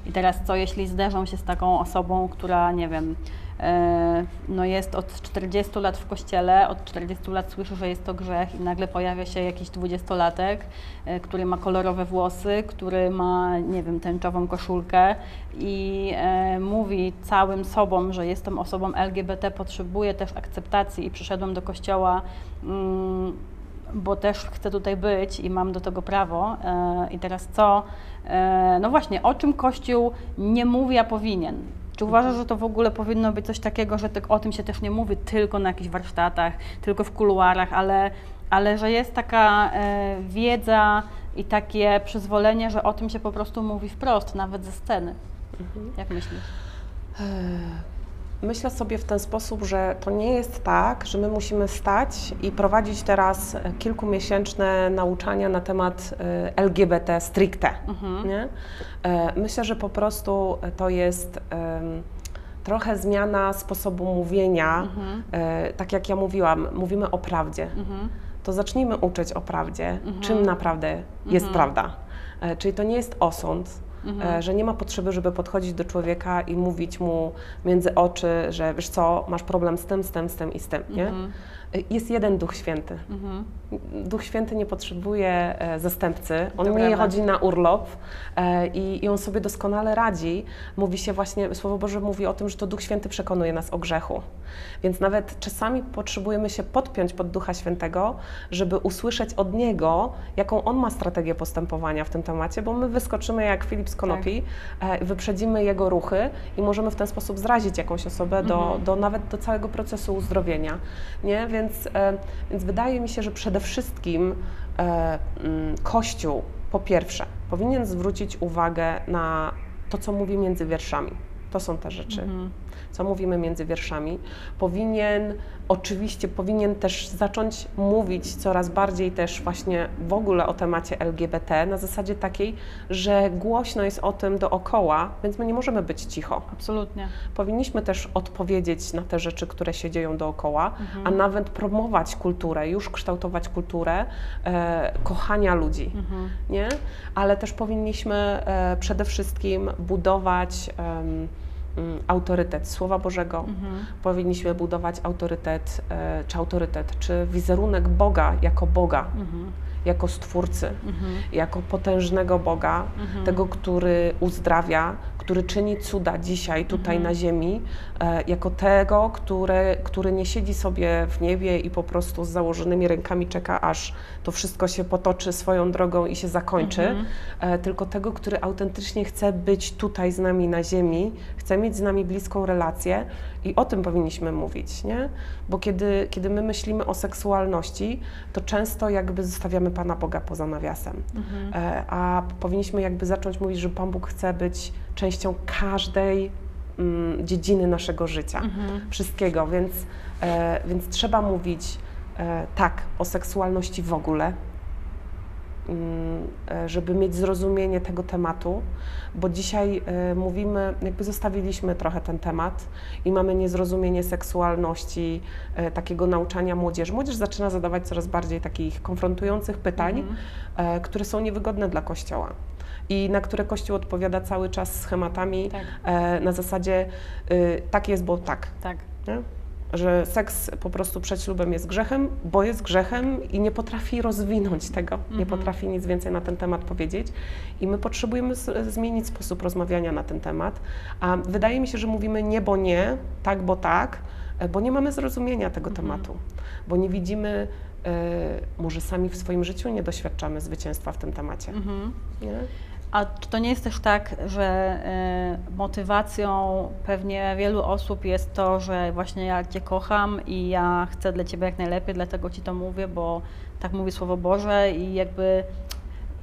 I teraz co, jeśli zderzą się z taką osobą, która, nie wiem, e, no jest od 40 lat w kościele, od 40 lat słyszy, że jest to grzech i nagle pojawia się jakiś dwudziestolatek, e, który ma kolorowe włosy, który ma, nie wiem, tęczową koszulkę i e, mówi całym sobą, że jestem osobą LGBT, potrzebuję też akceptacji i przyszedłem do kościoła mm, bo też chcę tutaj być i mam do tego prawo. E, I teraz co? E, no właśnie, o czym Kościół nie mówi, a powinien? Czy uważasz, że to w ogóle powinno być coś takiego, że o tym się też nie mówi tylko na jakichś warsztatach, tylko w kuluarach, ale, ale że jest taka e, wiedza i takie przyzwolenie, że o tym się po prostu mówi wprost, nawet ze sceny? Jak myślisz? Myślę sobie w ten sposób, że to nie jest tak, że my musimy stać i prowadzić teraz kilkumiesięczne nauczania na temat e, LGBT stricte. Nie? E, Myślę, że po prostu to jest trochę zmiana sposobu mówienia. E, Tak jak ja mówiłam, mówimy o prawdzie. To zacznijmy uczyć o prawdzie, czym naprawdę jest prawda. E, Czyli to nie jest osąd, e, że nie ma potrzeby, żeby podchodzić do człowieka i mówić mu między oczy, że wiesz co, masz problem z tym, z tym, z tym i z tym, nie? E, Jest jeden Duch Święty. Duch Święty nie potrzebuje e, zastępcy, on To nie prawda. chodzi na urlop e, i, i on sobie doskonale radzi. Mówi się właśnie, Słowo Boże mówi o tym, że to Duch Święty przekonuje nas o grzechu. Więc nawet czasami potrzebujemy się podpiąć pod Ducha Świętego, żeby usłyszeć od Niego, jaką On ma strategię postępowania w tym temacie, bo my wyskoczymy jak Filip z Konopi, e, wyprzedzimy Jego ruchy i możemy w ten sposób zrazić jakąś osobę do, do nawet do całego procesu uzdrowienia. Nie? Więc, e, więc wydaje mi się, że przede wszystkim e, mm, Kościół po pierwsze powinien zwrócić uwagę na to, co mówi między wierszami. To są te rzeczy, co mówimy między wierszami. Powinien, oczywiście, powinien też zacząć mówić coraz bardziej też właśnie w ogóle o temacie LGBT na zasadzie takiej, że głośno jest o tym dookoła, więc my nie możemy być cicho. Absolutnie. Powinniśmy też odpowiedzieć na te rzeczy, które się dzieją dookoła, a nawet promować kulturę, już kształtować kulturę e, kochania ludzi, nie? Ale też powinniśmy e, przede wszystkim budować mm, autorytet Słowa Bożego, powinniśmy budować autorytet, e, czy autorytet, czy wizerunek Boga jako Boga, jako Stwórcy, jako potężnego Boga, tego, który uzdrawia, który czyni cuda dzisiaj tutaj na ziemi, e, jako tego, który, który nie siedzi sobie w niebie i po prostu z założonymi rękami czeka, aż to wszystko się potoczy swoją drogą i się zakończy, e, tylko tego, który autentycznie chce być tutaj z nami na ziemi, chce mieć z nami bliską relację i o tym powinniśmy mówić, nie? Bo kiedy, kiedy my myślimy o seksualności, to często jakby zostawiamy Pana Boga poza nawiasem. E, A powinniśmy jakby zacząć mówić, że Pan Bóg chce być częścią każdej mm, dziedziny naszego życia, wszystkiego, więc, e, więc trzeba mówić e, tak o seksualności w ogóle, mm, e, żeby mieć zrozumienie tego tematu, bo dzisiaj e, mówimy, jakby zostawiliśmy trochę ten temat i mamy niezrozumienie seksualności, e, takiego nauczania młodzieży. Młodzież zaczyna zadawać coraz bardziej takich konfrontujących pytań, e, które są niewygodne dla Kościoła i na które Kościół odpowiada cały czas schematami Tak. e, na zasadzie y, tak jest, bo tak. Tak. Nie? Że seks po prostu przed ślubem jest grzechem, bo jest grzechem i nie potrafi rozwinąć tego, nie potrafi nic więcej na ten temat powiedzieć. I my potrzebujemy z, zmienić sposób rozmawiania na ten temat. A wydaje mi się, że mówimy nie, bo nie, tak, bo tak, e, bo nie mamy zrozumienia tego tematu, bo nie widzimy, e, może sami w swoim życiu nie doświadczamy zwycięstwa w tym temacie. Nie? A czy to nie jest też tak, że y, motywacją pewnie wielu osób jest to, że właśnie ja Cię kocham i ja chcę dla Ciebie jak najlepiej, dlatego Ci to mówię, bo tak mówi Słowo Boże i jakby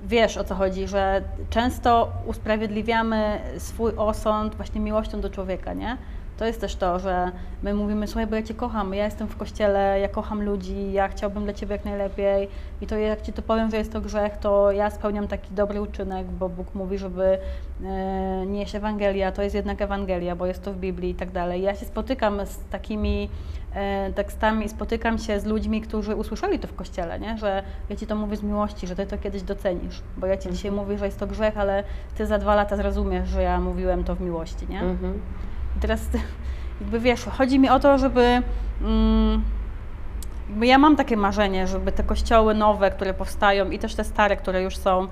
wiesz o co chodzi, że często usprawiedliwiamy swój osąd właśnie miłością do człowieka, nie? To jest też to, że my mówimy, słuchaj, bo ja Cię kocham, ja jestem w kościele, ja kocham ludzi, ja chciałbym dla Ciebie jak najlepiej i to jak Ci to powiem, że jest to grzech, to ja spełniam taki dobry uczynek, bo Bóg mówi, żeby e, nieść Ewangelia, to jest jednak Ewangelia, bo jest to w Biblii i tak dalej. Ja się spotykam z takimi e, tekstami, spotykam się z ludźmi, którzy usłyszeli to w kościele, nie? że ja Ci to mówię z miłości, że Ty to kiedyś docenisz, bo ja Ci dzisiaj mówię, że jest to grzech, ale Ty za dwa lata zrozumiesz, że ja mówiłem to w miłości, nie? Mhm. Teraz jakby wiesz, chodzi mi o to, żeby mm, jakby ja mam takie marzenie, żeby te kościoły nowe, które powstają i też te stare, które już są,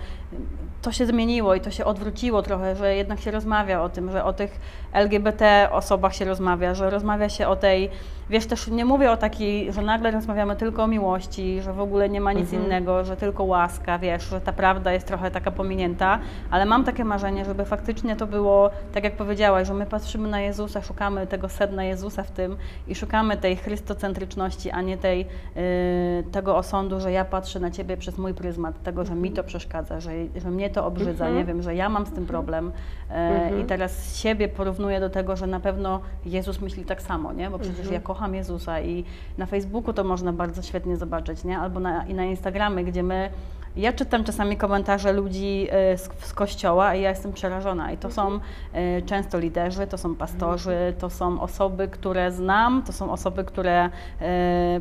to się zmieniło i to się odwróciło trochę, że jednak się rozmawia o tym, że o tych LGBT osobach się rozmawia, że rozmawia się o tej, wiesz, też nie mówię o takiej, że nagle rozmawiamy tylko o miłości, że w ogóle nie ma nic Mhm. innego, że tylko łaska, wiesz, że ta prawda jest trochę taka pominięta, ale mam takie marzenie, żeby faktycznie to było, tak jak powiedziałaś, że my patrzymy na Jezusa, szukamy tego sedna Jezusa w tym i szukamy tej chrystocentryczności, a nie tej, y, tego osądu, że ja patrzę na Ciebie przez mój pryzmat, tego, że mi to przeszkadza, że, że mnie to obrzydza, Mhm. nie wiem, że ja mam z tym problem e, Mhm. i teraz siebie porównuję do tego, że na pewno Jezus myśli tak samo, nie? Bo przecież Mhm. ja kocham Jezusa i na Facebooku to można bardzo świetnie zobaczyć, nie? Albo na, i na Instagramie, gdzie my ja czytam czasami komentarze ludzi e, z, z kościoła i ja jestem przerażona. I to są e, często liderzy, to są pastorzy, to są osoby, które znam, to są osoby, które e,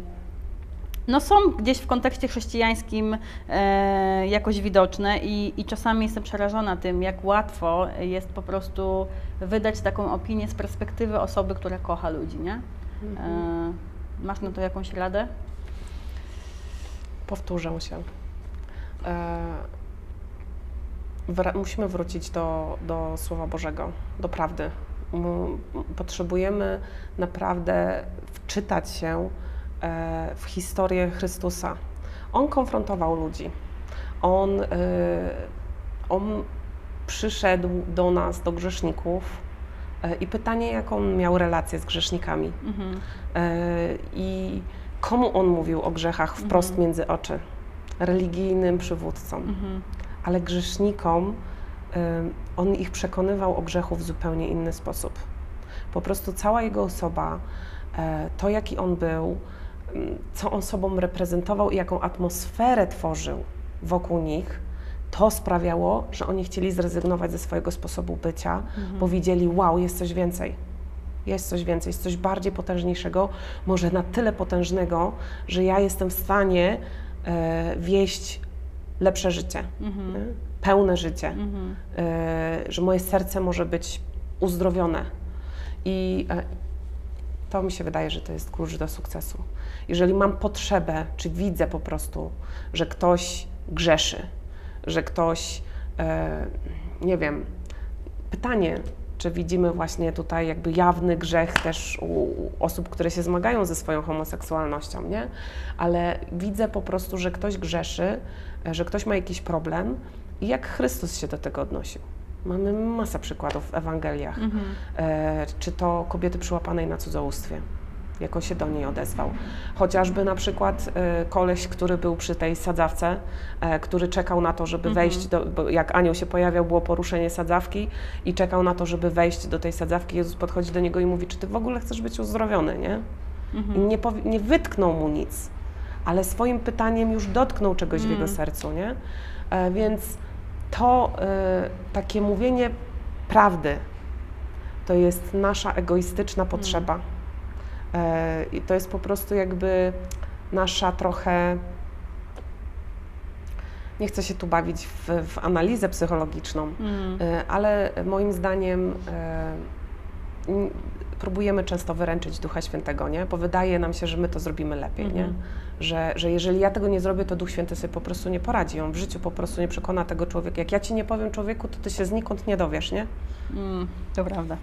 no są gdzieś w kontekście chrześcijańskim jakoś widoczne i, i czasami jestem przerażona tym, jak łatwo jest po prostu wydać taką opinię z perspektywy osoby, która kocha ludzi, nie? E, masz na to jakąś radę? Powtórzę się. E, musimy wrócić do, do Słowa Bożego, do prawdy. Potrzebujemy naprawdę wczytać się e, w historię Chrystusa. On konfrontował ludzi. On, on przyszedł do nas, do grzeszników. E, I pytanie, jaką on miał relację z grzesznikami. Mhm. E, I komu on mówił o grzechach wprost Mhm. między oczy? Religijnym przywódcom, Mhm. ale grzesznikom e, on ich przekonywał o grzechu w zupełnie inny sposób. Po prostu cała jego osoba, to jaki on był, co on sobą reprezentował i jaką atmosferę tworzył wokół nich, to sprawiało, że oni chcieli zrezygnować ze swojego sposobu bycia, bo widzieli, wow, jest coś więcej. Jest coś więcej, jest coś bardziej potężniejszego, może na tyle potężnego, że ja jestem w stanie e, wieść lepsze życie, Mhm. pełne życie, Mhm. e, że moje serce może być uzdrowione. I e, to mi się wydaje, że to jest klucz do sukcesu. Jeżeli mam potrzebę, czy widzę po prostu, że ktoś grzeszy, że ktoś, e, nie wiem, pytanie, czy widzimy właśnie tutaj jakby jawny grzech też u, osób, które się zmagają ze swoją homoseksualnością, nie? Ale widzę po prostu, że ktoś grzeszy, e, że ktoś ma jakiś problem i jak Chrystus się do tego odnosił. Mamy masę przykładów w Ewangeliach. Mhm. E, czy to kobiety przyłapanej na cudzołóstwie, jak on się do niej odezwał. Chociażby na przykład e, koleś, który był przy tej sadzawce, e, który czekał na to, żeby Mhm. wejść, do, bo jak anioł się pojawiał, było poruszenie sadzawki i czekał na to, żeby wejść do tej sadzawki. Jezus podchodzi do niego i mówi, czy ty w ogóle chcesz być uzdrowiony, nie? I Mhm. nie, powi- nie wytknął mu nic, ale swoim pytaniem już dotknął czegoś w Mm. jego sercu, nie? E, więc to e, takie mówienie prawdy to jest nasza egoistyczna potrzeba. E, I to jest po prostu jakby nasza trochę. Nie chcę się tu bawić w, w analizę psychologiczną, Mhm. E, ale moim zdaniem e, próbujemy często wyręczyć Ducha Świętego, nie? bo wydaje nam się, że my to zrobimy lepiej, nie? Mhm. Że, że jeżeli ja tego nie zrobię, to Duch Święty sobie po prostu nie poradzi. On w życiu po prostu nie przekona tego człowieka. Jak ja ci nie powiem człowieku, to ty się znikąd nie dowiesz, nie? Mm, to prawda.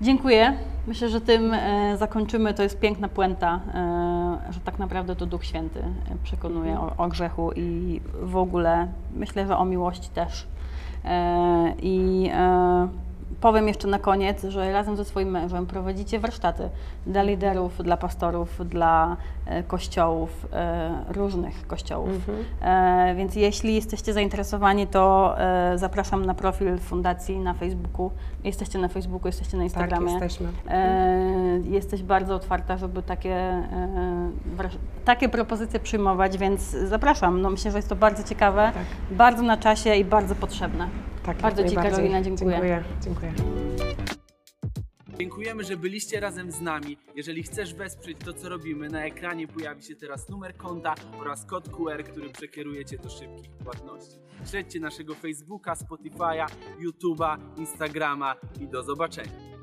Dziękuję. Myślę, że tym e, zakończymy. To jest piękna puenta, e, że tak naprawdę to Duch Święty e, przekonuje o, o grzechu i w ogóle myślę, że o miłości też. I powiem jeszcze na koniec, że razem ze swoim mężem prowadzicie warsztaty dla liderów, dla pastorów, dla e, kościołów, e, różnych kościołów. Mhm. E, więc jeśli jesteście zainteresowani, to zapraszam na profil fundacji na Facebooku. Jesteście na Facebooku, jesteście na Tak, Instagramie. jesteśmy. E, jesteś bardzo otwarta, żeby takie, takie propozycje przyjmować, więc zapraszam. No, myślę, że jest to bardzo ciekawe, Tak. bardzo na czasie i bardzo potrzebne. Tak, Bardzo Ci. Karolina, dziękuję. Dziękuję. dziękuję. Dziękujemy, że byliście razem z nami. Jeżeli chcesz wesprzeć to, co robimy, na ekranie pojawi się teraz numer konta oraz kod QR, który przekieruje Cię do szybkich płatności. Śledźcie naszego Facebooka, Spotify'a, YouTube'a, Instagrama i do zobaczenia.